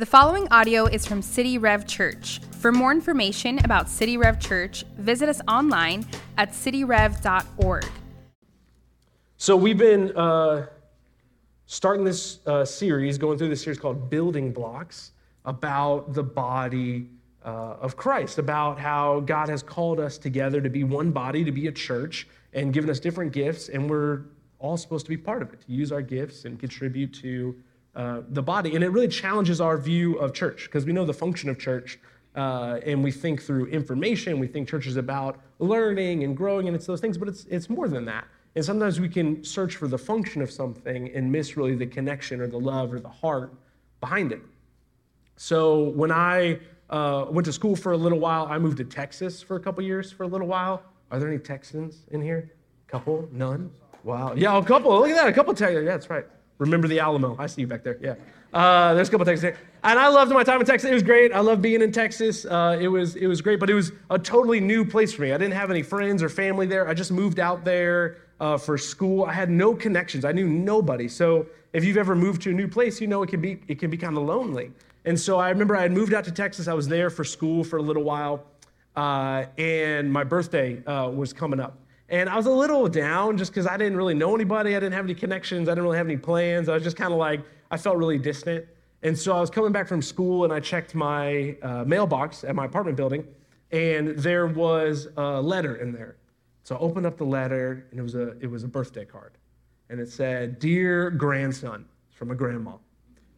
The following audio is from City Rev Church. For more information about City Rev Church, visit us online at cityrev.org. So, we've been uh, starting this uh, series, going through this series called Building Blocks, about the body uh, of Christ, about how God has called us together to be one body, to be a church, and given us different gifts, and we're all supposed to be part of it, to use our gifts and contribute to uh, the body. And it really challenges our view of church because we know the function of church uh, and we think through information. We think church is about learning and growing and it's those things, but it's, it's more than that. And sometimes we can search for the function of something and miss really the connection or the love or the heart behind it. So when I uh, went to school for a little while, I moved to Texas for a couple years for a little while. Are there any Texans in here? Couple? None? Wow. Yeah, a couple. Look at that. A couple Texans. Yeah, that's right. Remember the Alamo. I see you back there. Yeah. Uh, there's a couple Texas. And I loved my time in Texas. It was great. I loved being in Texas. Uh, it, was, it was great, but it was a totally new place for me. I didn't have any friends or family there. I just moved out there uh, for school. I had no connections. I knew nobody. So if you've ever moved to a new place, you know it can be, it can be kind of lonely. And so I remember I had moved out to Texas. I was there for school for a little while. Uh, and my birthday uh, was coming up. And I was a little down just because I didn't really know anybody. I didn't have any connections. I didn't really have any plans. I was just kind of like, I felt really distant. And so I was coming back from school and I checked my uh, mailbox at my apartment building, and there was a letter in there. So I opened up the letter, and it was a, it was a birthday card. And it said, Dear grandson, from a grandma.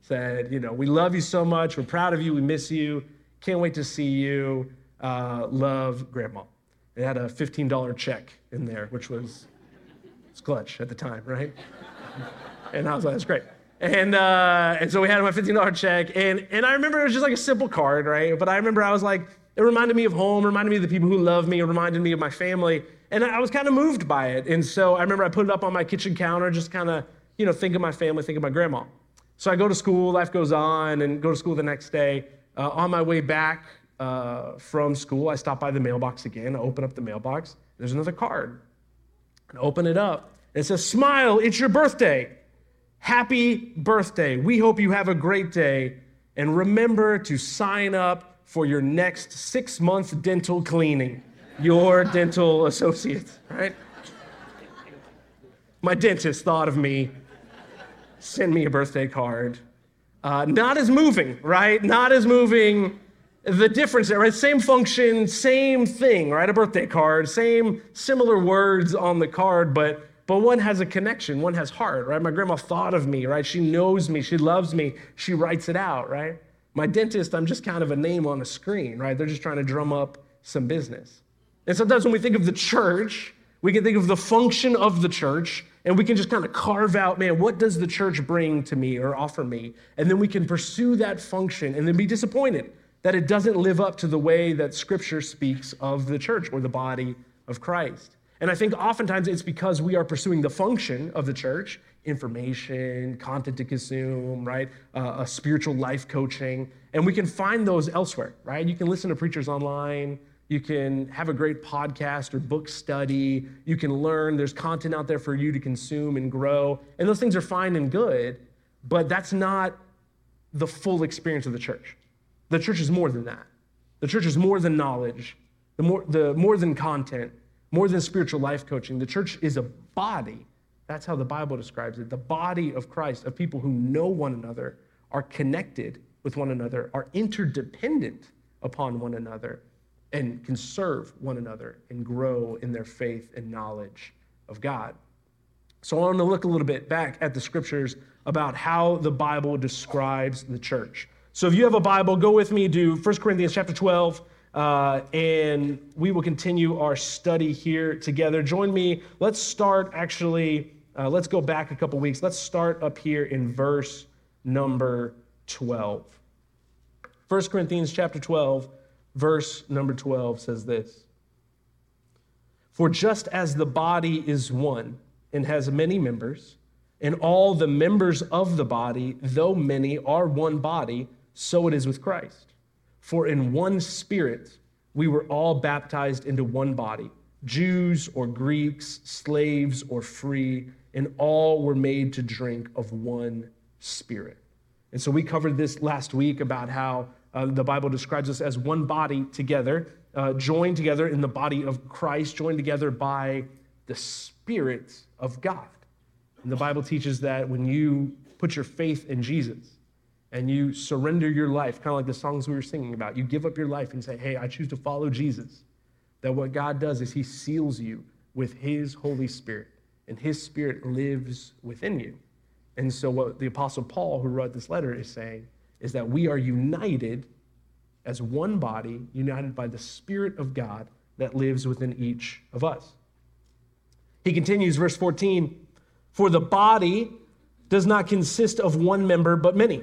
said, You know, we love you so much. We're proud of you. We miss you. Can't wait to see you. Uh, love, grandma. It had a $15 check in there, which was, was clutch at the time, right? and I was like, that's great. And, uh, and so we had my $15 check. And, and I remember it was just like a simple card, right? But I remember I was like, it reminded me of home, reminded me of the people who love me, it reminded me of my family. And I was kind of moved by it. And so I remember I put it up on my kitchen counter, just kind of, you know, think of my family, think of my grandma. So I go to school, life goes on, and go to school the next day. Uh, on my way back uh, from school, I stop by the mailbox again. I open up the mailbox. There's another card. And open it up. It says, Smile, it's your birthday. Happy birthday. We hope you have a great day. And remember to sign up for your next six month dental cleaning. Your dental associate, right? My dentist thought of me, send me a birthday card. Uh, not as moving, right? Not as moving the difference there, right? Same function, same thing, right? A birthday card, same similar words on the card, but but one has a connection, one has heart, right? My grandma thought of me, right? She knows me, she loves me, she writes it out, right? My dentist, I'm just kind of a name on a screen, right? They're just trying to drum up some business. And sometimes when we think of the church, we can think of the function of the church, and we can just kind of carve out, man, what does the church bring to me or offer me? And then we can pursue that function and then be disappointed that it doesn't live up to the way that Scripture speaks of the church or the body of Christ. And I think oftentimes it's because we are pursuing the function of the church information, content to consume, right? Uh, a spiritual life coaching. And we can find those elsewhere, right? You can listen to preachers online. You can have a great podcast or book study. You can learn. There's content out there for you to consume and grow. And those things are fine and good, but that's not the full experience of the church. The church is more than that. The church is more than knowledge, the more, the more than content, more than spiritual life coaching. The church is a body. That's how the Bible describes it. The body of Christ, of people who know one another, are connected with one another, are interdependent upon one another, and can serve one another and grow in their faith and knowledge of God. So I want to look a little bit back at the scriptures about how the Bible describes the church. So if you have a Bible, go with me to 1 Corinthians chapter 12, uh, and we will continue our study here together. Join me. Let's start actually, uh, let's go back a couple weeks. Let's start up here in verse number 12. 1 Corinthians chapter 12, verse number 12 says this For just as the body is one and has many members, and all the members of the body, though many, are one body, so it is with Christ. For in one spirit we were all baptized into one body Jews or Greeks, slaves or free, and all were made to drink of one spirit. And so we covered this last week about how uh, the Bible describes us as one body together, uh, joined together in the body of Christ, joined together by the Spirit of God. And the Bible teaches that when you put your faith in Jesus and you surrender your life, kind of like the songs we were singing about, you give up your life and say, Hey, I choose to follow Jesus, that what God does is He seals you with His Holy Spirit, and His Spirit lives within you. And so, what the Apostle Paul, who wrote this letter, is saying is that we are united as one body, united by the Spirit of God that lives within each of us. He continues, verse 14 For the body does not consist of one member, but many.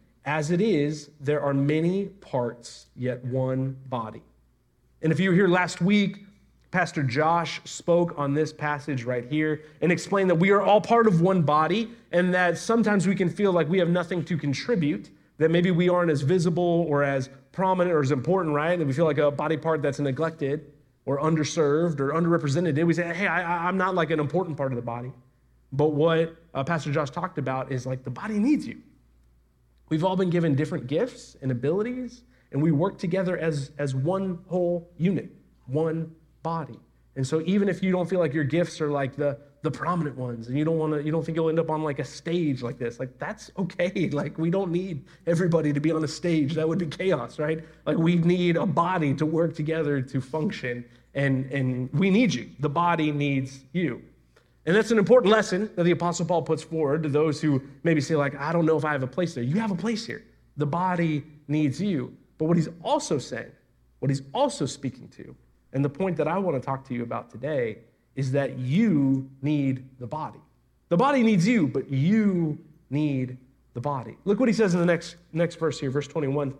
As it is, there are many parts, yet one body. And if you were here last week, Pastor Josh spoke on this passage right here and explained that we are all part of one body and that sometimes we can feel like we have nothing to contribute, that maybe we aren't as visible or as prominent or as important, right? That we feel like a body part that's neglected or underserved or underrepresented. We say, hey, I, am not like an important part of the body. But what uh, Pastor Josh talked about is like the body needs you. We've all been given different gifts and abilities, and we work together as, as one whole unit, one body. And so even if you don't feel like your gifts are like the, the prominent ones and you don't want to you don't think you'll end up on like a stage like this like that's okay. Like we don't need everybody to be on a stage. That would be chaos right? Like we need a body to work together to function and and we need you. The body needs you and that's an important lesson that the apostle paul puts forward to those who maybe say like i don't know if i have a place there you have a place here the body needs you but what he's also saying what he's also speaking to and the point that I want to talk to you about today is that you need the body. The body needs you, but you need the body. Look what he says in the next, next verse here, verse 21.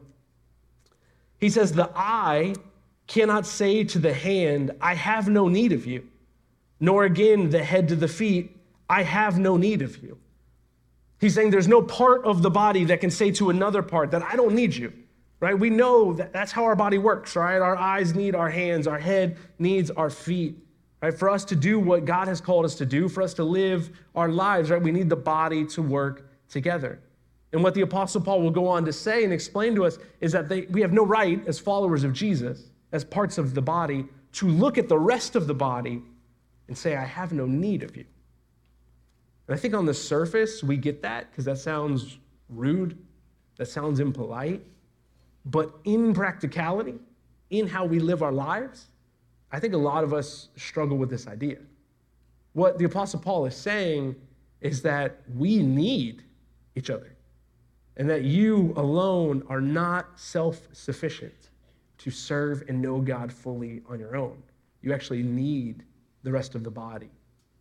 He says, The eye cannot say to the hand, I have no need of you, nor again the head to the feet, I have no need of you. He's saying there's no part of the body that can say to another part that I don't need you right? We know that that's how our body works, right? Our eyes need our hands, our head needs our feet, right? For us to do what God has called us to do, for us to live our lives, right? We need the body to work together. And what the Apostle Paul will go on to say and explain to us is that they, we have no right, as followers of Jesus, as parts of the body, to look at the rest of the body and say, I have no need of you. And I think on the surface, we get that because that sounds rude, that sounds impolite. But in practicality, in how we live our lives, I think a lot of us struggle with this idea. What the Apostle Paul is saying is that we need each other and that you alone are not self sufficient to serve and know God fully on your own. You actually need the rest of the body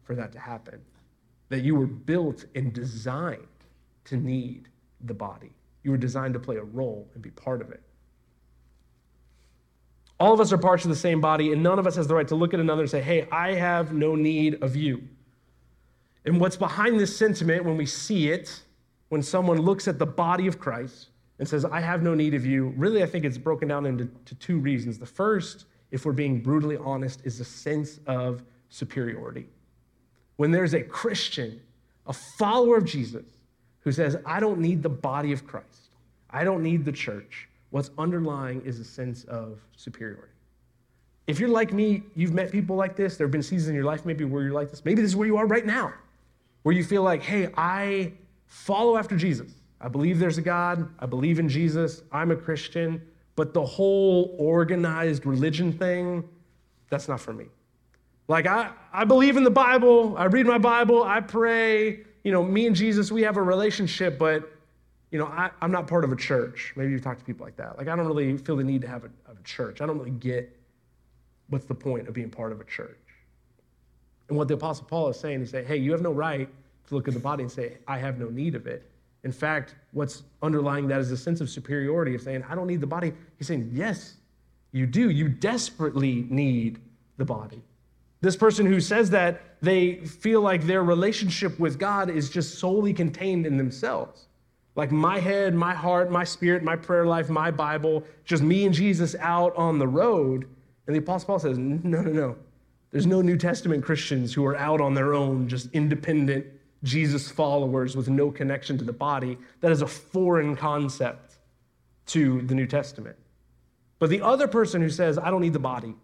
for that to happen. That you were built and designed to need the body. You were designed to play a role and be part of it. All of us are parts of the same body, and none of us has the right to look at another and say, Hey, I have no need of you. And what's behind this sentiment when we see it, when someone looks at the body of Christ and says, I have no need of you, really, I think it's broken down into two reasons. The first, if we're being brutally honest, is a sense of superiority. When there's a Christian, a follower of Jesus, who says, I don't need the body of Christ, I don't need the church. What's underlying is a sense of superiority. If you're like me, you've met people like this. There have been seasons in your life maybe where you're like this. Maybe this is where you are right now, where you feel like, hey, I follow after Jesus. I believe there's a God. I believe in Jesus. I'm a Christian. But the whole organized religion thing, that's not for me. Like, I, I believe in the Bible. I read my Bible. I pray you know, me and Jesus, we have a relationship, but, you know, I, am not part of a church. Maybe you've talked to people like that. Like, I don't really feel the need to have a, a church. I don't really get what's the point of being part of a church. And what the Apostle Paul is saying is say, hey, you have no right to look at the body and say, I have no need of it. In fact, what's underlying that is a sense of superiority of saying, I don't need the body. He's saying, Yes, you do. You desperately need the body. This person who says that they feel like their relationship with God is just solely contained in themselves. Like my head, my heart, my spirit, my prayer life, my Bible, just me and Jesus out on the road. And the Apostle Paul says, no, no, no. There's no New Testament Christians who are out on their own, just independent Jesus followers with no connection to the body. That is a foreign concept to the New Testament. But the other person who says, I don't need the body,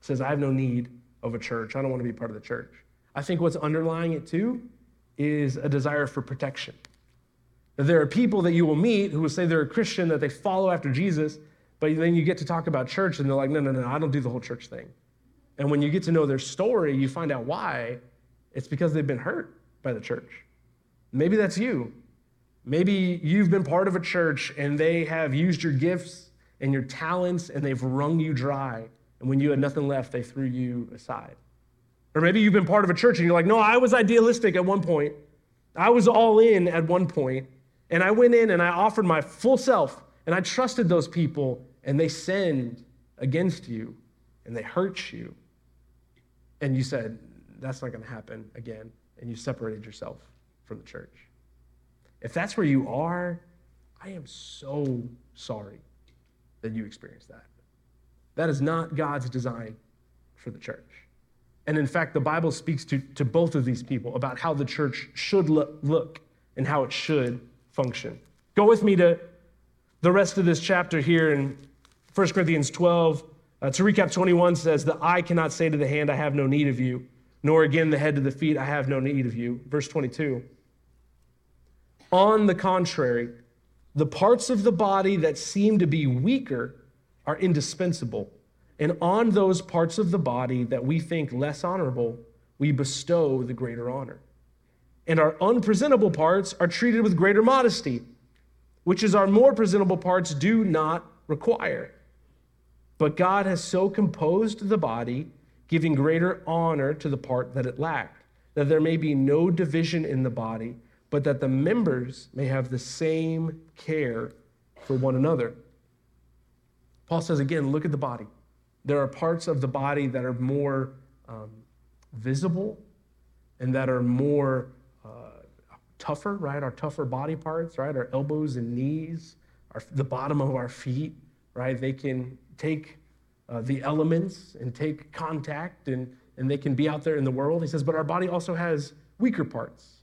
says, I have no need of a church. I don't want to be part of the church. I think what's underlying it too is a desire for protection. There are people that you will meet who will say they're a Christian, that they follow after Jesus, but then you get to talk about church and they're like, no, no, no, I don't do the whole church thing. And when you get to know their story, you find out why. It's because they've been hurt by the church. Maybe that's you. Maybe you've been part of a church and they have used your gifts and your talents and they've wrung you dry. And when you had nothing left, they threw you aside. Or maybe you've been part of a church and you're like, no, I was idealistic at one point. I was all in at one point, and I went in and I offered my full self, and I trusted those people, and they sinned against you, and they hurt you. And you said, that's not going to happen again, and you separated yourself from the church. If that's where you are, I am so sorry that you experienced that. That is not God's design for the church. And in fact, the Bible speaks to, to both of these people about how the church should look, look and how it should function. Go with me to the rest of this chapter here in 1 Corinthians 12. Uh, to recap, 21 says, The eye cannot say to the hand, I have no need of you, nor again the head to the feet, I have no need of you. Verse 22. On the contrary, the parts of the body that seem to be weaker are indispensable. And on those parts of the body that we think less honorable, we bestow the greater honor. And our unpresentable parts are treated with greater modesty, which is our more presentable parts do not require. But God has so composed the body, giving greater honor to the part that it lacked, that there may be no division in the body, but that the members may have the same care for one another. Paul says again, look at the body. There are parts of the body that are more um, visible and that are more uh, tougher, right? Our tougher body parts, right? Our elbows and knees, our, the bottom of our feet, right? They can take uh, the elements and take contact and, and they can be out there in the world. He says, but our body also has weaker parts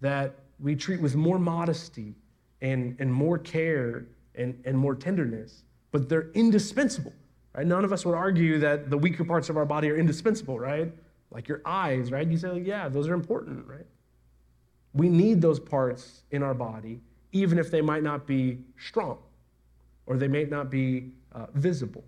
that we treat with more modesty and, and more care and, and more tenderness but they're indispensable. Right? None of us would argue that the weaker parts of our body are indispensable, right? Like your eyes, right? You say, like, yeah, those are important, right? We need those parts in our body, even if they might not be strong or they may not be uh, visible.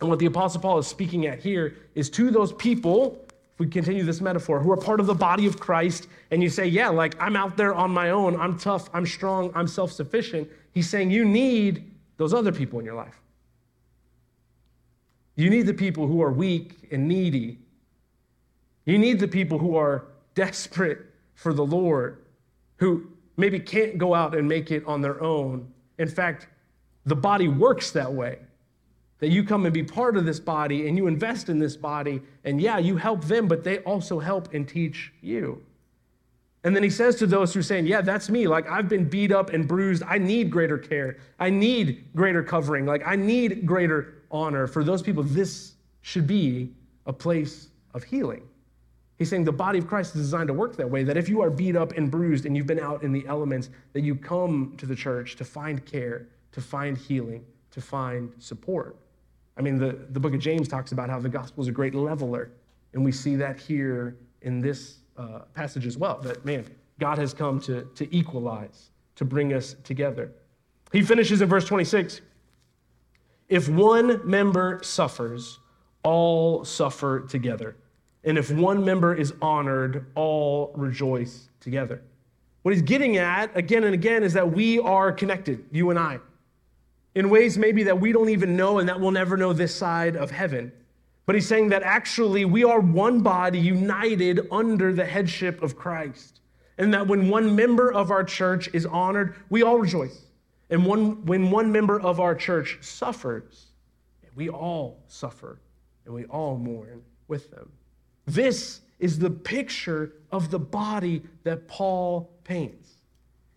And what the Apostle Paul is speaking at here is to those people, if we continue this metaphor, who are part of the body of Christ, and you say, yeah, like I'm out there on my own, I'm tough, I'm strong, I'm self sufficient. He's saying you need those other people in your life. You need the people who are weak and needy. You need the people who are desperate for the Lord, who maybe can't go out and make it on their own. In fact, the body works that way. That you come and be part of this body and you invest in this body, and yeah, you help them, but they also help and teach you. And then he says to those who are saying, Yeah, that's me. Like, I've been beat up and bruised. I need greater care. I need greater covering. Like, I need greater honor. For those people, this should be a place of healing. He's saying the body of Christ is designed to work that way, that if you are beat up and bruised and you've been out in the elements, that you come to the church to find care, to find healing, to find support. I mean, the, the book of James talks about how the gospel is a great leveler, and we see that here in this uh, passage as well that, man, God has come to, to equalize, to bring us together. He finishes in verse 26 If one member suffers, all suffer together. And if one member is honored, all rejoice together. What he's getting at again and again is that we are connected, you and I, in ways maybe that we don't even know and that we'll never know this side of heaven. But he's saying that actually we are one body united under the headship of Christ. And that when one member of our church is honored, we all rejoice. And one, when one member of our church suffers, we all suffer and we all mourn with them. This is the picture of the body that Paul paints.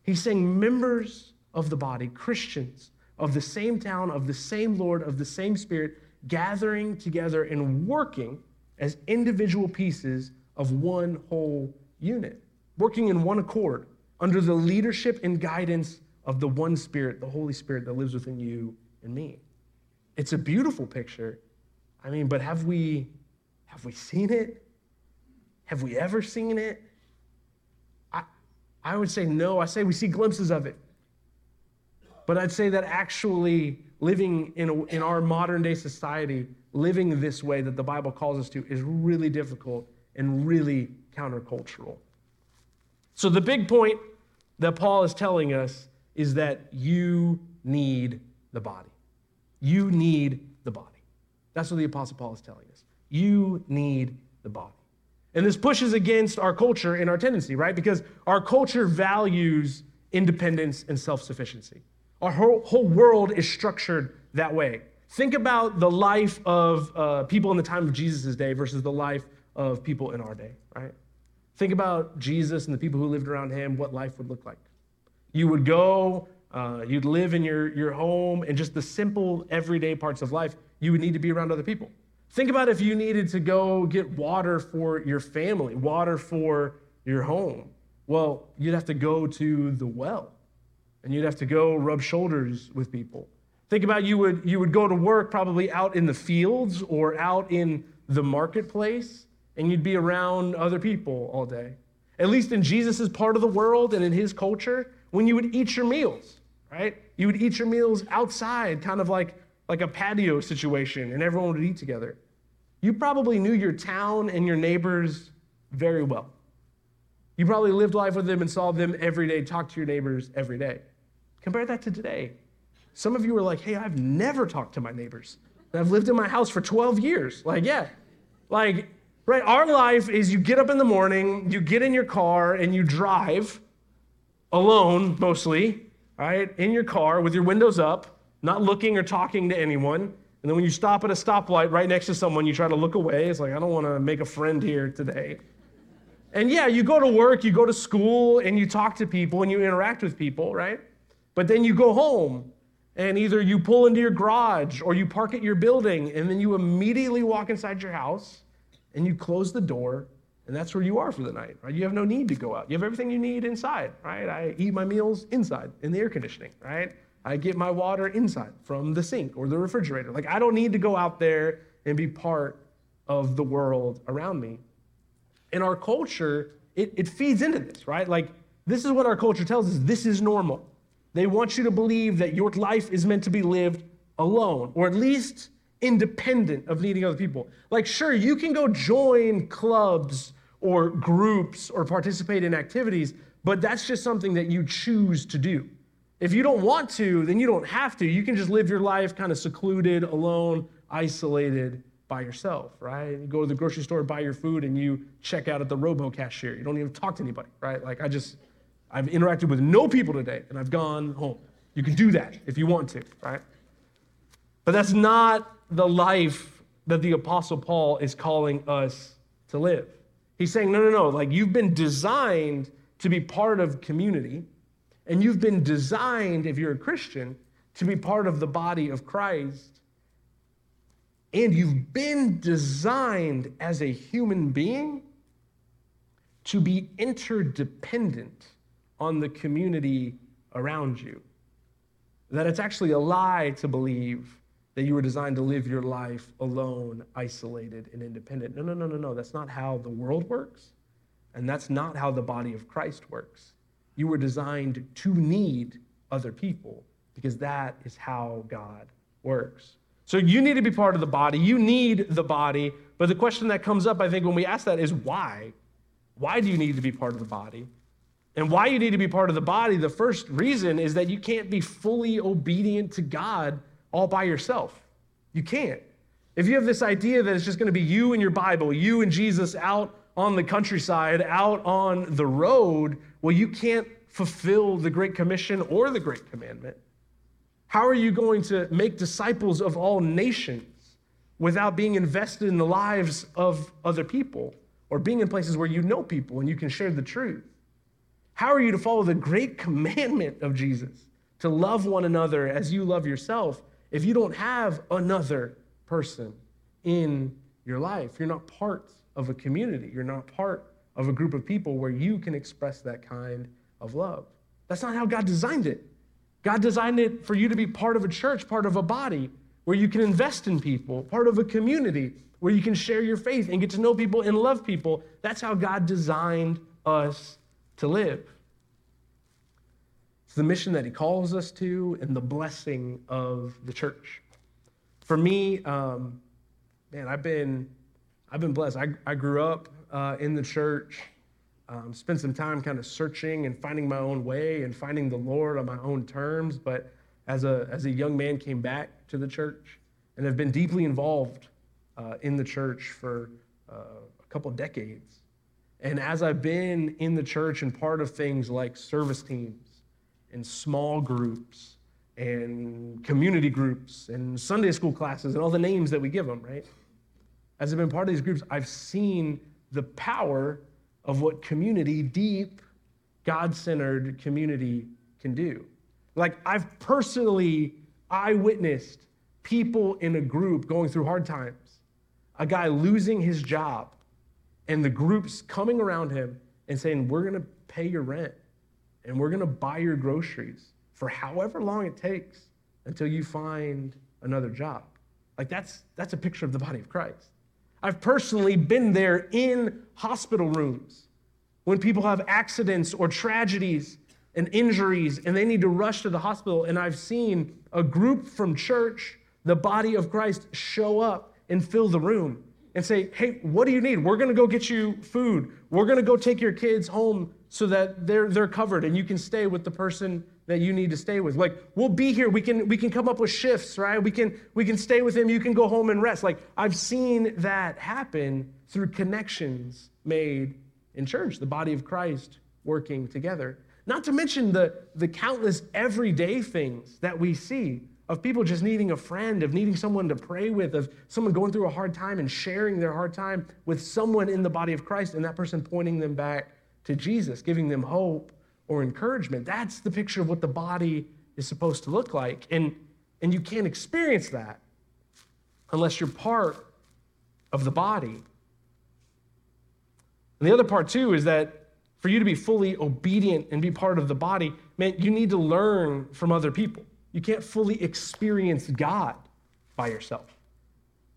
He's saying members of the body, Christians of the same town, of the same Lord, of the same Spirit, gathering together and working as individual pieces of one whole unit, working in one accord under the leadership and guidance of the one Spirit, the Holy Spirit that lives within you and me. It's a beautiful picture. I mean, but have we have we seen it? Have we ever seen it? I, I would say no. I say we see glimpses of it. But I'd say that actually living in, a, in our modern day society, living this way that the Bible calls us to, is really difficult and really countercultural. So, the big point that Paul is telling us is that you need the body. You need the body. That's what the Apostle Paul is telling us. You need the body. And this pushes against our culture and our tendency, right? Because our culture values independence and self sufficiency. Our whole, whole world is structured that way. Think about the life of uh, people in the time of Jesus' day versus the life of people in our day, right? Think about Jesus and the people who lived around him, what life would look like. You would go, uh, you'd live in your, your home, and just the simple everyday parts of life, you would need to be around other people. Think about if you needed to go get water for your family, water for your home. Well, you'd have to go to the well and you'd have to go rub shoulders with people. Think about you would you would go to work probably out in the fields or out in the marketplace and you'd be around other people all day. At least in Jesus' part of the world and in his culture, when you would eat your meals, right? You would eat your meals outside, kind of like, like a patio situation, and everyone would eat together. You probably knew your town and your neighbors very well. You probably lived life with them and saw them every day, talked to your neighbors every day. Compare that to today. Some of you are like, hey, I've never talked to my neighbors. I've lived in my house for 12 years. Like, yeah. Like, right, our life is you get up in the morning, you get in your car, and you drive alone mostly, right, in your car with your windows up, not looking or talking to anyone. And then when you stop at a stoplight right next to someone, you try to look away. It's like, I don't want to make a friend here today. And yeah, you go to work, you go to school, and you talk to people and you interact with people, right? But then you go home and either you pull into your garage or you park at your building and then you immediately walk inside your house and you close the door and that's where you are for the night, right? You have no need to go out. You have everything you need inside, right? I eat my meals inside in the air conditioning, right? I get my water inside from the sink or the refrigerator. Like I don't need to go out there and be part of the world around me. In our culture, it, it feeds into this, right? Like this is what our culture tells us this is normal. They want you to believe that your life is meant to be lived alone, or at least independent of needing other people. Like, sure, you can go join clubs or groups or participate in activities, but that's just something that you choose to do. If you don't want to, then you don't have to. You can just live your life kind of secluded, alone, isolated by yourself, right? You go to the grocery store, buy your food, and you check out at the robo cashier. You don't even talk to anybody, right? Like, I just, I've interacted with no people today, and I've gone home. You can do that if you want to, right? But that's not the life that the Apostle Paul is calling us to live. He's saying, no, no, no, like you've been designed to be part of community, and you've been designed, if you're a Christian, to be part of the body of Christ. And you've been designed as a human being to be interdependent on the community around you. That it's actually a lie to believe that you were designed to live your life alone, isolated, and independent. No, no, no, no, no. That's not how the world works. And that's not how the body of Christ works. You were designed to need other people because that is how God works. So you need to be part of the body. You need the body. But the question that comes up, I think, when we ask that is why? Why do you need to be part of the body? And why you need to be part of the body, the first reason is that you can't be fully obedient to God all by yourself. You can't. If you have this idea that it's just going to be you and your Bible, you and Jesus out on the countryside, out on the road, well, you can't fulfill the Great Commission or the Great Commandment. How are you going to make disciples of all nations without being invested in the lives of other people or being in places where you know people and you can share the truth? How are you to follow the great commandment of Jesus to love one another as you love yourself if you don't have another person in your life? You're not part of a community, you're not part of a group of people where you can express that kind of love. That's not how God designed it. God designed it for you to be part of a church, part of a body where you can invest in people, part of a community where you can share your faith and get to know people and love people. That's how God designed us to live. It's the mission that He calls us to and the blessing of the church. For me, um, man, I've been, I've been blessed. I, I grew up uh, in the church um, spent some time kind of searching and finding my own way and finding the Lord on my own terms. But as a, as a young man, came back to the church and have been deeply involved uh, in the church for uh, a couple decades. And as I've been in the church and part of things like service teams and small groups and community groups and Sunday school classes and all the names that we give them, right? As I've been part of these groups, I've seen the power of what community, deep, God centered community can do. Like, I've personally eyewitnessed people in a group going through hard times, a guy losing his job, and the groups coming around him and saying, We're gonna pay your rent and we're gonna buy your groceries for however long it takes until you find another job. Like, that's, that's a picture of the body of Christ. I've personally been there in hospital rooms when people have accidents or tragedies and injuries and they need to rush to the hospital. And I've seen a group from church, the body of Christ, show up and fill the room and say, Hey, what do you need? We're going to go get you food. We're going to go take your kids home so that they're, they're covered and you can stay with the person that you need to stay with. Like, we'll be here. We can, we can come up with shifts, right? We can, we can stay with him. You can go home and rest. Like, I've seen that happen through connections made in church, the body of Christ working together. Not to mention the, the countless everyday things that we see of people just needing a friend, of needing someone to pray with, of someone going through a hard time and sharing their hard time with someone in the body of Christ, and that person pointing them back to Jesus, giving them hope or encouragement. That's the picture of what the body is supposed to look like. And, and you can't experience that unless you're part of the body. And the other part, too, is that for you to be fully obedient and be part of the body, man, you need to learn from other people. You can't fully experience God by yourself.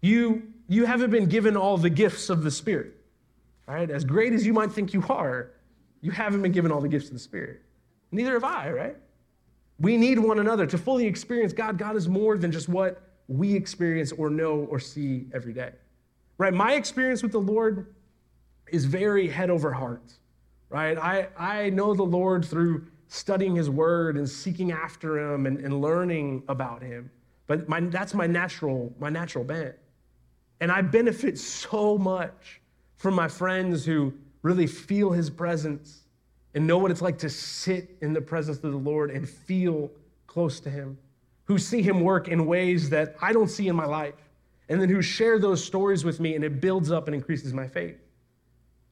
You, you haven't been given all the gifts of the Spirit, right? As great as you might think you are, you haven't been given all the gifts of the Spirit. Neither have I, right? We need one another to fully experience God. God is more than just what we experience or know or see every day, right? My experience with the Lord is very head over heart, right? I, I know the Lord through studying his word and seeking after him and, and learning about him. But my, that's my natural, my natural bent. And I benefit so much from my friends who really feel his presence and know what it's like to sit in the presence of the Lord and feel close to him, who see him work in ways that I don't see in my life, and then who share those stories with me and it builds up and increases my faith.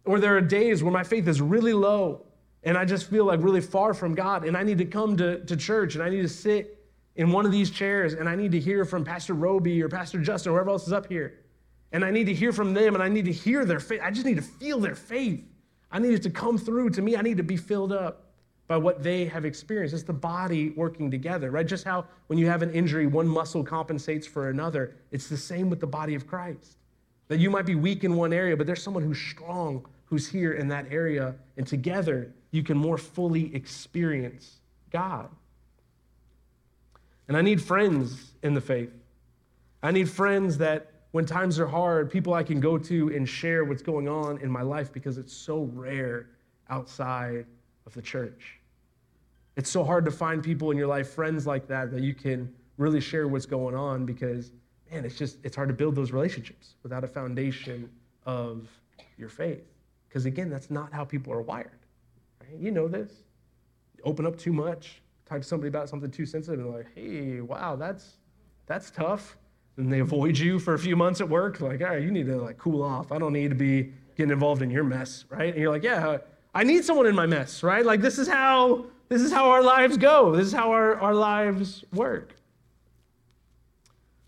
Or there are days where my faith is really low and I just feel like really far from God and I need to come to, to church and I need to sit in one of these chairs and I need to hear from Pastor Roby or Pastor Justin or whoever else is up here and I need to hear from them and I need to hear their faith. I just need to feel their faith. I need it to come through to me. I need to be filled up by what they have experienced. It's the body working together, right? Just how when you have an injury, one muscle compensates for another. It's the same with the body of Christ. That you might be weak in one area, but there's someone who's strong who's here in that area, and together you can more fully experience God. And I need friends in the faith. I need friends that when times are hard, people I can go to and share what's going on in my life because it's so rare outside of the church. It's so hard to find people in your life, friends like that, that you can really share what's going on because, man, it's just, it's hard to build those relationships without a foundation of your faith. Because again, that's not how people are wired. Right? You know this. Open up too much, talk to somebody about something too sensitive, and they're like, hey, wow, that's that's tough. And they avoid you for a few months at work. Like, all right, you need to like cool off. I don't need to be getting involved in your mess, right? And you're like, yeah, I need someone in my mess, right? Like this is how this is how our lives go. This is how our, our lives work.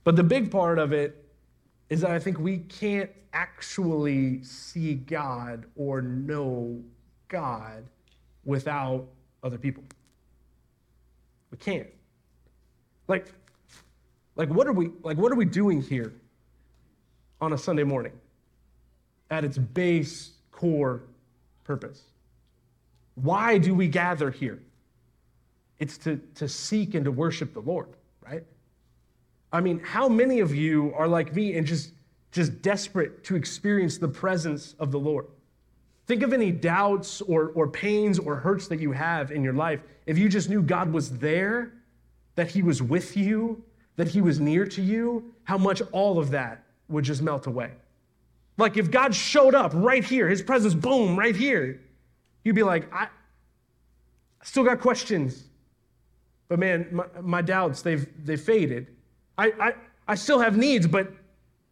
But the big part of it is that I think we can't actually see God or know God without other people. We can't. Like, like what are we like what are we doing here on a Sunday morning at its base core purpose? Why do we gather here? It's to, to seek and to worship the Lord, right? I mean, how many of you are like me and just, just desperate to experience the presence of the Lord? Think of any doubts or, or pains or hurts that you have in your life. If you just knew God was there, that He was with you, that He was near to you, how much all of that would just melt away. Like if God showed up right here, His presence, boom, right here, you'd be like, I, I still got questions. But man, my, my doubts, they've, they've faded. I, I, I still have needs, but,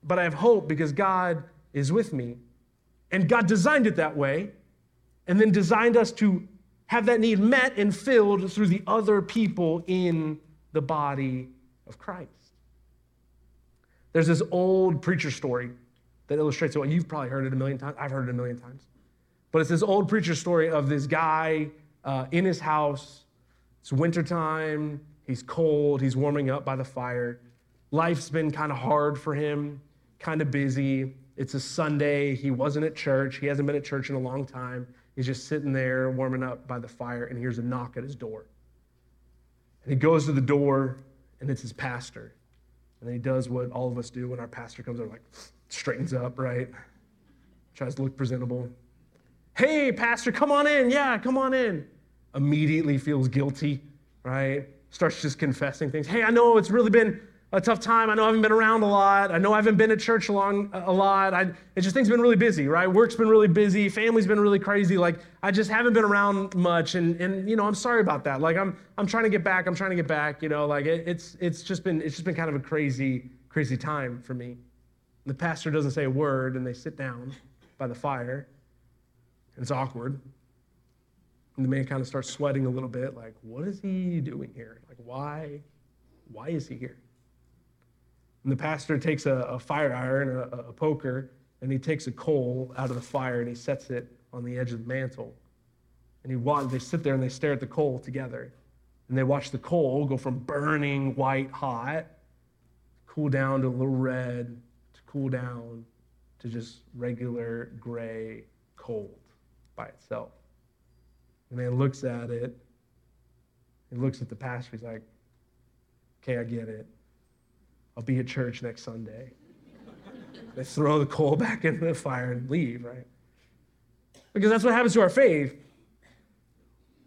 but I have hope because God is with me. And God designed it that way, and then designed us to have that need met and filled through the other people in the body of Christ. There's this old preacher story that illustrates it. You've probably heard it a million times. I've heard it a million times. But it's this old preacher story of this guy uh, in his house. It's wintertime. He's cold. He's warming up by the fire. Life's been kind of hard for him, kind of busy. It's a Sunday. He wasn't at church. He hasn't been at church in a long time. He's just sitting there warming up by the fire, and hears a knock at his door. And he goes to the door, and it's his pastor. And then he does what all of us do when our pastor comes over, like straightens up, right? Tries to look presentable. Hey, pastor, come on in. Yeah, come on in. Immediately feels guilty, right? Starts just confessing things. Hey, I know it's really been a tough time. I know I haven't been around a lot. I know I haven't been at church long, a lot. I, it just things have been really busy, right? Work's been really busy. Family's been really crazy. Like I just haven't been around much, and and you know I'm sorry about that. Like I'm I'm trying to get back. I'm trying to get back. You know, like it, it's it's just been it's just been kind of a crazy crazy time for me. The pastor doesn't say a word, and they sit down by the fire. And it's awkward. And the man kind of starts sweating a little bit, like, what is he doing here? Like, why, why is he here? And the pastor takes a, a fire iron, a, a poker, and he takes a coal out of the fire and he sets it on the edge of the mantle. And he they sit there and they stare at the coal together. And they watch the coal go from burning white hot, cool down to a little red, to cool down to just regular gray cold by itself. The man looks at it. He looks at the pastor. He's like, okay, I get it. I'll be at church next Sunday. they throw the coal back into the fire and leave, right? Because that's what happens to our faith.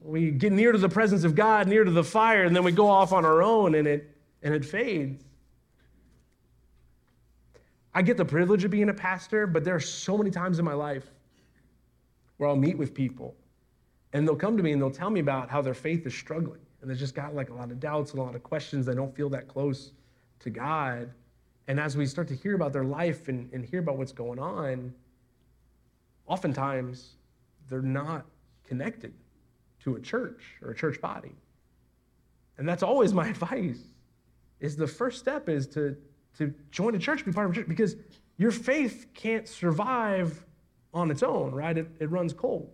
We get near to the presence of God, near to the fire, and then we go off on our own and it and it fades. I get the privilege of being a pastor, but there are so many times in my life where I'll meet with people and they'll come to me and they'll tell me about how their faith is struggling and they've just got like a lot of doubts and a lot of questions. They don't feel that close to God. And as we start to hear about their life and, and hear about what's going on, oftentimes they're not connected to a church or a church body. And that's always my advice is the first step is to, to join a church, be part of a church, because your faith can't survive on its own, right? It, it runs cold.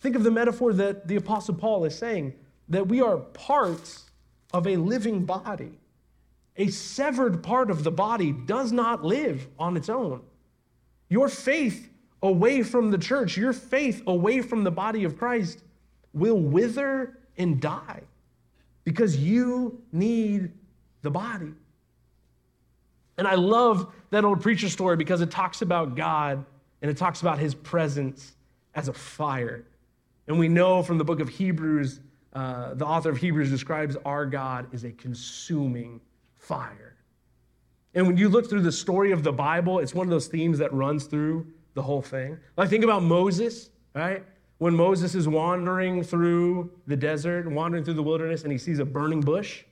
Think of the metaphor that the Apostle Paul is saying that we are parts of a living body. A severed part of the body does not live on its own. Your faith away from the church, your faith away from the body of Christ will wither and die because you need the body. And I love that old preacher story because it talks about God and it talks about his presence as a fire. And we know from the book of Hebrews, uh, the author of Hebrews describes our God as a consuming fire. And when you look through the story of the Bible, it's one of those themes that runs through the whole thing. Like, think about Moses, right? when Moses is wandering through the desert, wandering through the wilderness, and he sees a burning bush.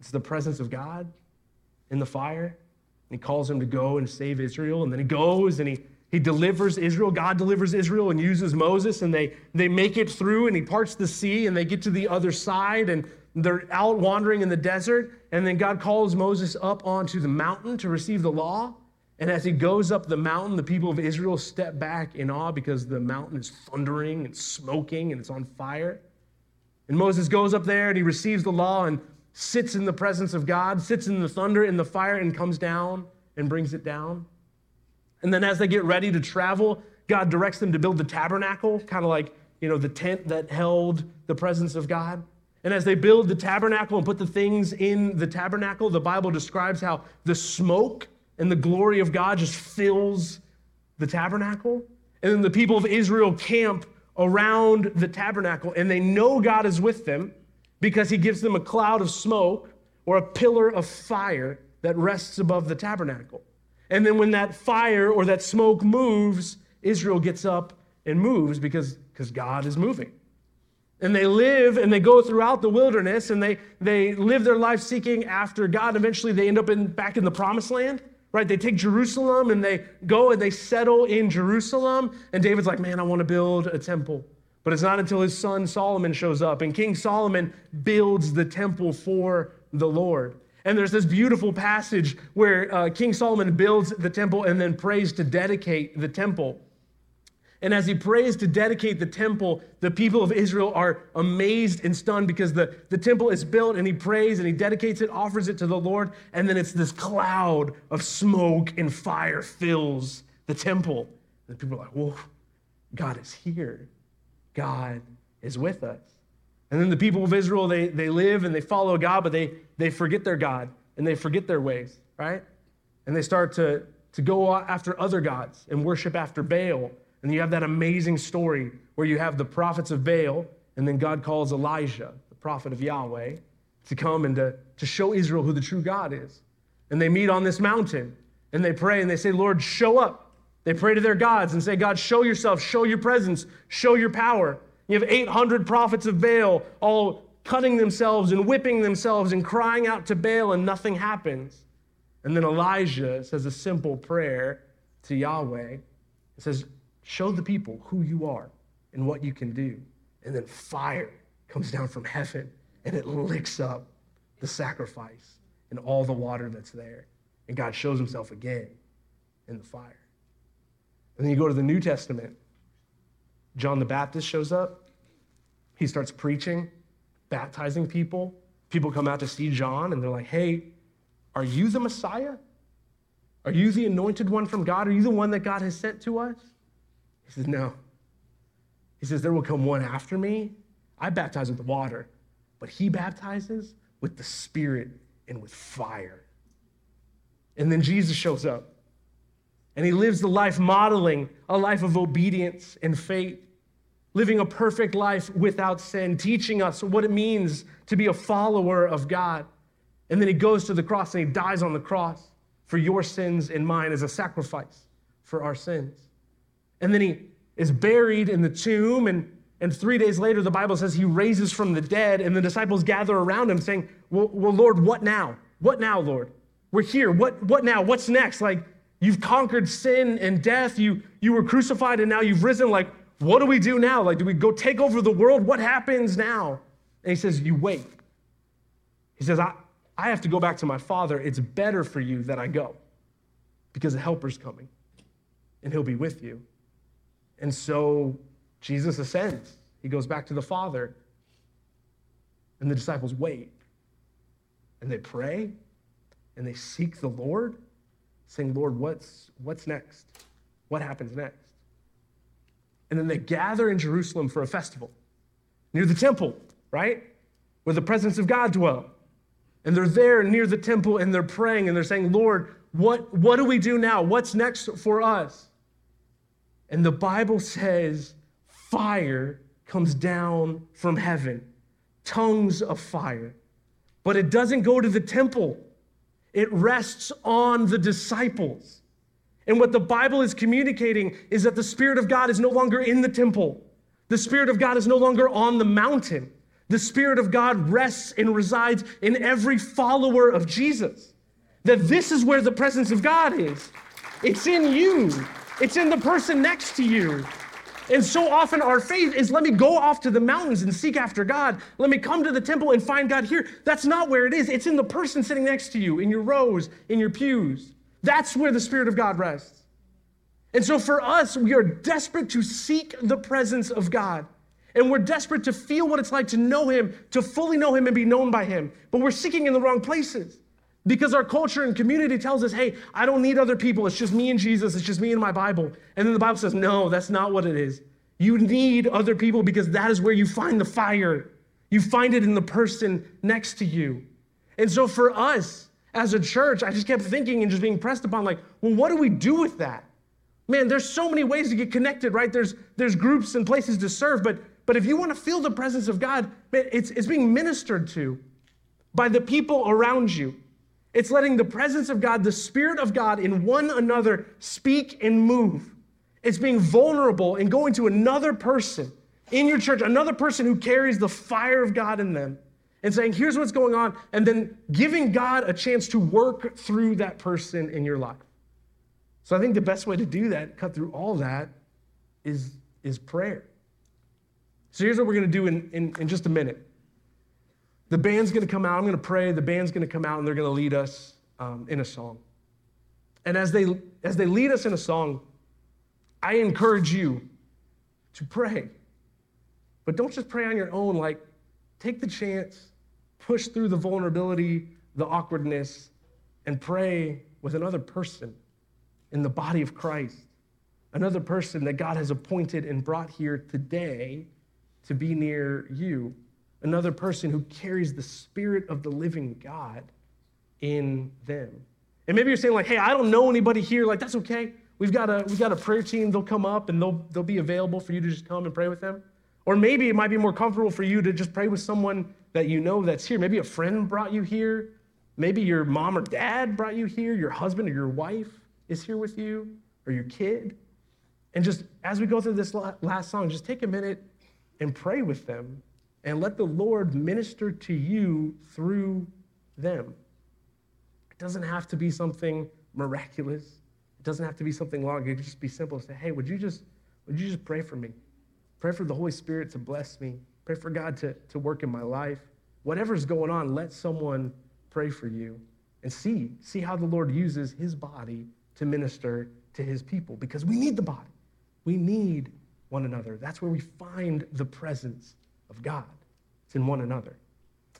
It's the presence of God in the fire. And he calls him to go and save Israel. And then he goes and he, he delivers Israel. God delivers Israel and uses Moses, and they, they make it through, and he parts the sea, and they get to the other side, and they're out wandering in the desert. And then God calls Moses up onto the mountain to receive the law. And as he goes up the mountain, the people of Israel step back in awe because the mountain is thundering and smoking and it's on fire. And Moses goes up there and he receives the law and sits in the presence of God, sits in the thunder, in the fire, and comes down and brings it down. And then as they get ready to travel, God directs them to build the tabernacle, kind of like, you know, the tent that held the presence of God. And as they build the tabernacle and put the things in the tabernacle, the Bible describes how the smoke and the glory of God just fills the tabernacle. And then the people of Israel camp around the tabernacle, and they know God is with them because he gives them a cloud of smoke or a pillar of fire that rests above the tabernacle. And then when that fire or that smoke moves, Israel gets up and moves because, because God is moving. And they live and they go throughout the wilderness and they, they live their life seeking after God. Eventually, they end up in, back in the promised land right? They take Jerusalem and they go and they settle in Jerusalem. And David's like, man, I want to build a temple. But it's not until his son Solomon shows up. And King Solomon builds the temple for the Lord. And there's this beautiful passage where uh, King Solomon builds the temple and then prays to dedicate the temple. And as he prays to dedicate the temple, the people of Israel are amazed and stunned because the, the temple is built and he prays and he dedicates it, offers it to the Lord. And then it's this cloud of smoke and fire fills the temple. And people are like, whoa, God is here. God is with us. And then the people of Israel, they, they live and they follow God, but they, they forget their God and they forget their ways, right? And they start to, to go after other gods and worship after Baal and you have that amazing story where you have the prophets of Baal, and then God calls Elijah, the prophet of Yahweh, to come and to, to show Israel who the true God is. And they meet on this mountain and they pray and they say, Lord, show up. They pray to their gods and say, God, show yourself, show your presence, show your power. You have 800 prophets of Baal all cutting themselves and whipping themselves and crying out to Baal, and nothing happens. And then Elijah says a simple prayer to Yahweh. It says, Show the people who you are and what you can do. And then fire comes down from heaven and it licks up the sacrifice and all the water that's there. And God shows himself again in the fire. And then you go to the New Testament. John the Baptist shows up. He starts preaching, baptizing people. People come out to see John and they're like, hey, are you the Messiah? Are you the anointed one from God? Are you the one that God has sent to us? He says, No. He says, There will come one after me. I baptize with water, but he baptizes with the Spirit and with fire. And then Jesus shows up and he lives the life modeling a life of obedience and faith, living a perfect life without sin, teaching us what it means to be a follower of God. And then he goes to the cross and he dies on the cross for your sins and mine as a sacrifice for our sins. And then he is buried in the tomb. And, and three days later, the Bible says he raises from the dead. And the disciples gather around him saying, Well, well Lord, what now? What now, Lord? We're here. What, what now? What's next? Like, you've conquered sin and death. You, you were crucified and now you've risen. Like, what do we do now? Like, do we go take over the world? What happens now? And he says, You wait. He says, I, I have to go back to my father. It's better for you that I go because the helper's coming and he'll be with you. And so Jesus ascends. He goes back to the Father. And the disciples wait. And they pray and they seek the Lord, saying, Lord, what's, what's next? What happens next? And then they gather in Jerusalem for a festival near the temple, right? Where the presence of God dwells. And they're there near the temple and they're praying and they're saying, Lord, what, what do we do now? What's next for us? And the Bible says fire comes down from heaven, tongues of fire. But it doesn't go to the temple, it rests on the disciples. And what the Bible is communicating is that the Spirit of God is no longer in the temple. The Spirit of God is no longer on the mountain. The Spirit of God rests and resides in every follower of Jesus. That this is where the presence of God is. It's in you, it's in the person next to you. And so often our faith is let me go off to the mountains and seek after God. Let me come to the temple and find God here. That's not where it is. It's in the person sitting next to you, in your rows, in your pews. That's where the Spirit of God rests. And so for us, we are desperate to seek the presence of God. And we're desperate to feel what it's like to know Him, to fully know Him and be known by Him. But we're seeking in the wrong places because our culture and community tells us, hey, I don't need other people. It's just me and Jesus. It's just me and my Bible. And then the Bible says, no, that's not what it is. You need other people because that is where you find the fire. You find it in the person next to you. And so for us as a church, I just kept thinking and just being pressed upon, like, well, what do we do with that? Man, there's so many ways to get connected, right? There's, there's groups and places to serve, but but if you want to feel the presence of God, it's, it's being ministered to by the people around you. It's letting the presence of God, the Spirit of God in one another speak and move. It's being vulnerable and going to another person in your church, another person who carries the fire of God in them, and saying, here's what's going on, and then giving God a chance to work through that person in your life. So I think the best way to do that, cut through all that, is, is prayer. So here's what we're going to do in, in, in just a minute. The band's going to come out. I'm going to pray. The band's going to come out and they're going to lead us um, in a song. And as they, as they lead us in a song, I encourage you to pray. But don't just pray on your own. Like, take the chance, push through the vulnerability, the awkwardness, and pray with another person in the body of Christ. Another person that God has appointed and brought here today to be near you, another person who carries the Spirit of the living God in them. And maybe you're saying, like, hey, I don't know anybody here. Like, that's okay. We've got a, we've got a prayer team. They'll come up and they'll, they'll be available for you to just come and pray with them. Or maybe it might be more comfortable for you to just pray with someone that you know that's here. Maybe a friend brought you here. Maybe your mom or dad brought you here. Your husband or your wife is here with you, or your kid. And just as we go through this last song, just take a minute and pray with them and let the Lord minister to you through them. It doesn't have to be something miraculous. It doesn't have to be something long. It can just be simple. Say, hey, would you just would you just pray for me? Pray for the Holy Spirit to bless me. Pray for God to, to work in my life. Whatever's going on, let someone pray for you and see, see how the Lord uses his body to minister to his people because we need the body. We need one another. That's where we find the presence of God. It's in one another.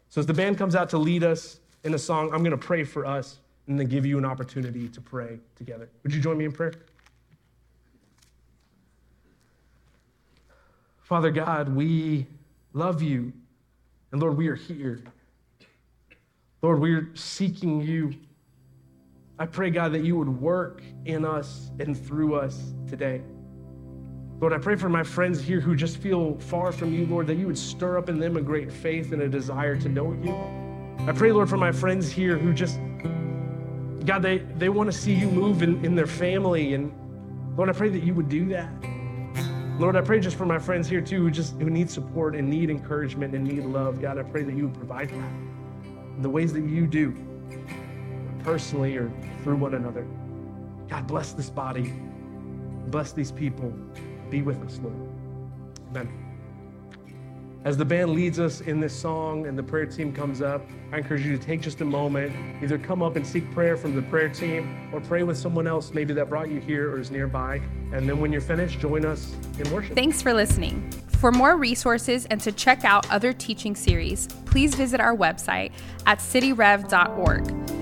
So as the band comes out to lead us in a song, I'm going to pray for us and then give you an opportunity to pray together. Would you join me in prayer? Father God, we love you. And Lord, we are here. Lord, we are seeking you. I pray, God, that you would work in us and through us today. Lord, I pray for my friends here who just feel far from you, Lord, that you would stir up in them a great faith and a desire to know you. I pray, Lord, for my friends here who just, God, they, they want to see you move in, in their family. And Lord, I pray that you would do that. Lord, I pray just for my friends here too who just who need support and need encouragement and need love. God, I pray that you would provide that in the ways that you do, personally or through one another. God, bless this body. Bless these people. Be with us, Lord. Amen. As the band leads us in this song and the prayer team comes up, I encourage you to take just a moment, either come up and seek prayer from the prayer team or pray with someone else maybe that brought you here or is nearby. And then when you're finished, join us in worship. Thanks for listening. For more resources and to check out other teaching series, please visit our website at cityrev.org.